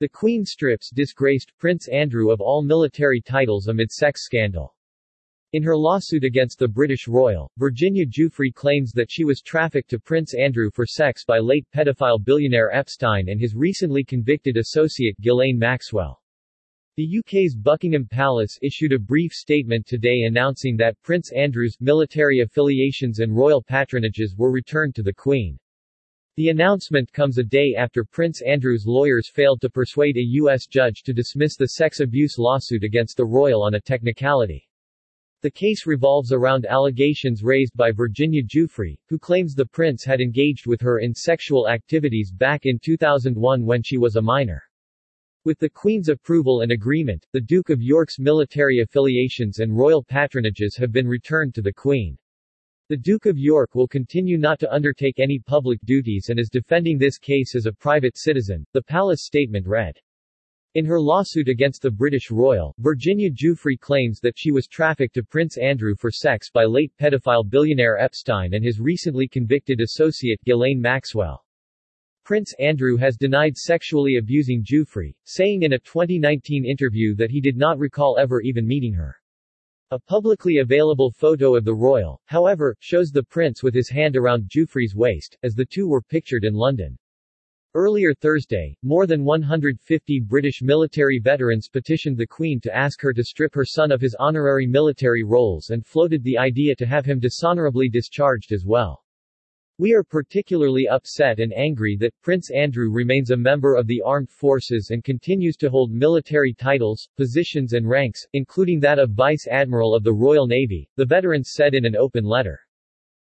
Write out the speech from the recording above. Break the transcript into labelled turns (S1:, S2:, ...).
S1: The Queen strips disgraced Prince Andrew of all military titles amid sex scandal. In her lawsuit against the British royal, Virginia Giuffre claims that she was trafficked to Prince Andrew for sex by late pedophile billionaire Epstein and his recently convicted associate Ghislaine Maxwell. The UK's Buckingham Palace issued a brief statement today announcing that Prince Andrew's military affiliations and royal patronages were returned to the Queen. The announcement comes a day after Prince Andrew's lawyers failed to persuade a U.S. judge to dismiss the sex abuse lawsuit against the royal on a technicality. The case revolves around allegations raised by Virginia Giuffre, who claims the prince had engaged with her in sexual activities back in 2001 when she was a minor. With the Queen's approval and agreement, the Duke of York's military affiliations and royal patronages have been returned to the Queen. The Duke of York will continue not to undertake any public duties and is defending this case as a private citizen, the palace statement read. In her lawsuit against the British royal, Virginia Giuffre claims that she was trafficked to Prince Andrew for sex by late pedophile billionaire Epstein and his recently convicted associate Ghislaine Maxwell. Prince Andrew has denied sexually abusing Giuffre, saying in a 2019 interview that he did not recall ever even meeting her. A publicly available photo of the royal, however, shows the prince with his hand around Giuffre's waist, as the two were pictured in London. Earlier Thursday, more than 150 British military veterans petitioned the Queen to ask her to strip her son of his honorary military roles and floated the idea to have him dishonorably discharged as well. We are particularly upset and angry that Prince Andrew remains a member of the armed forces and continues to hold military titles, positions and ranks, including that of Vice Admiral of the Royal Navy, the veterans said in an open letter.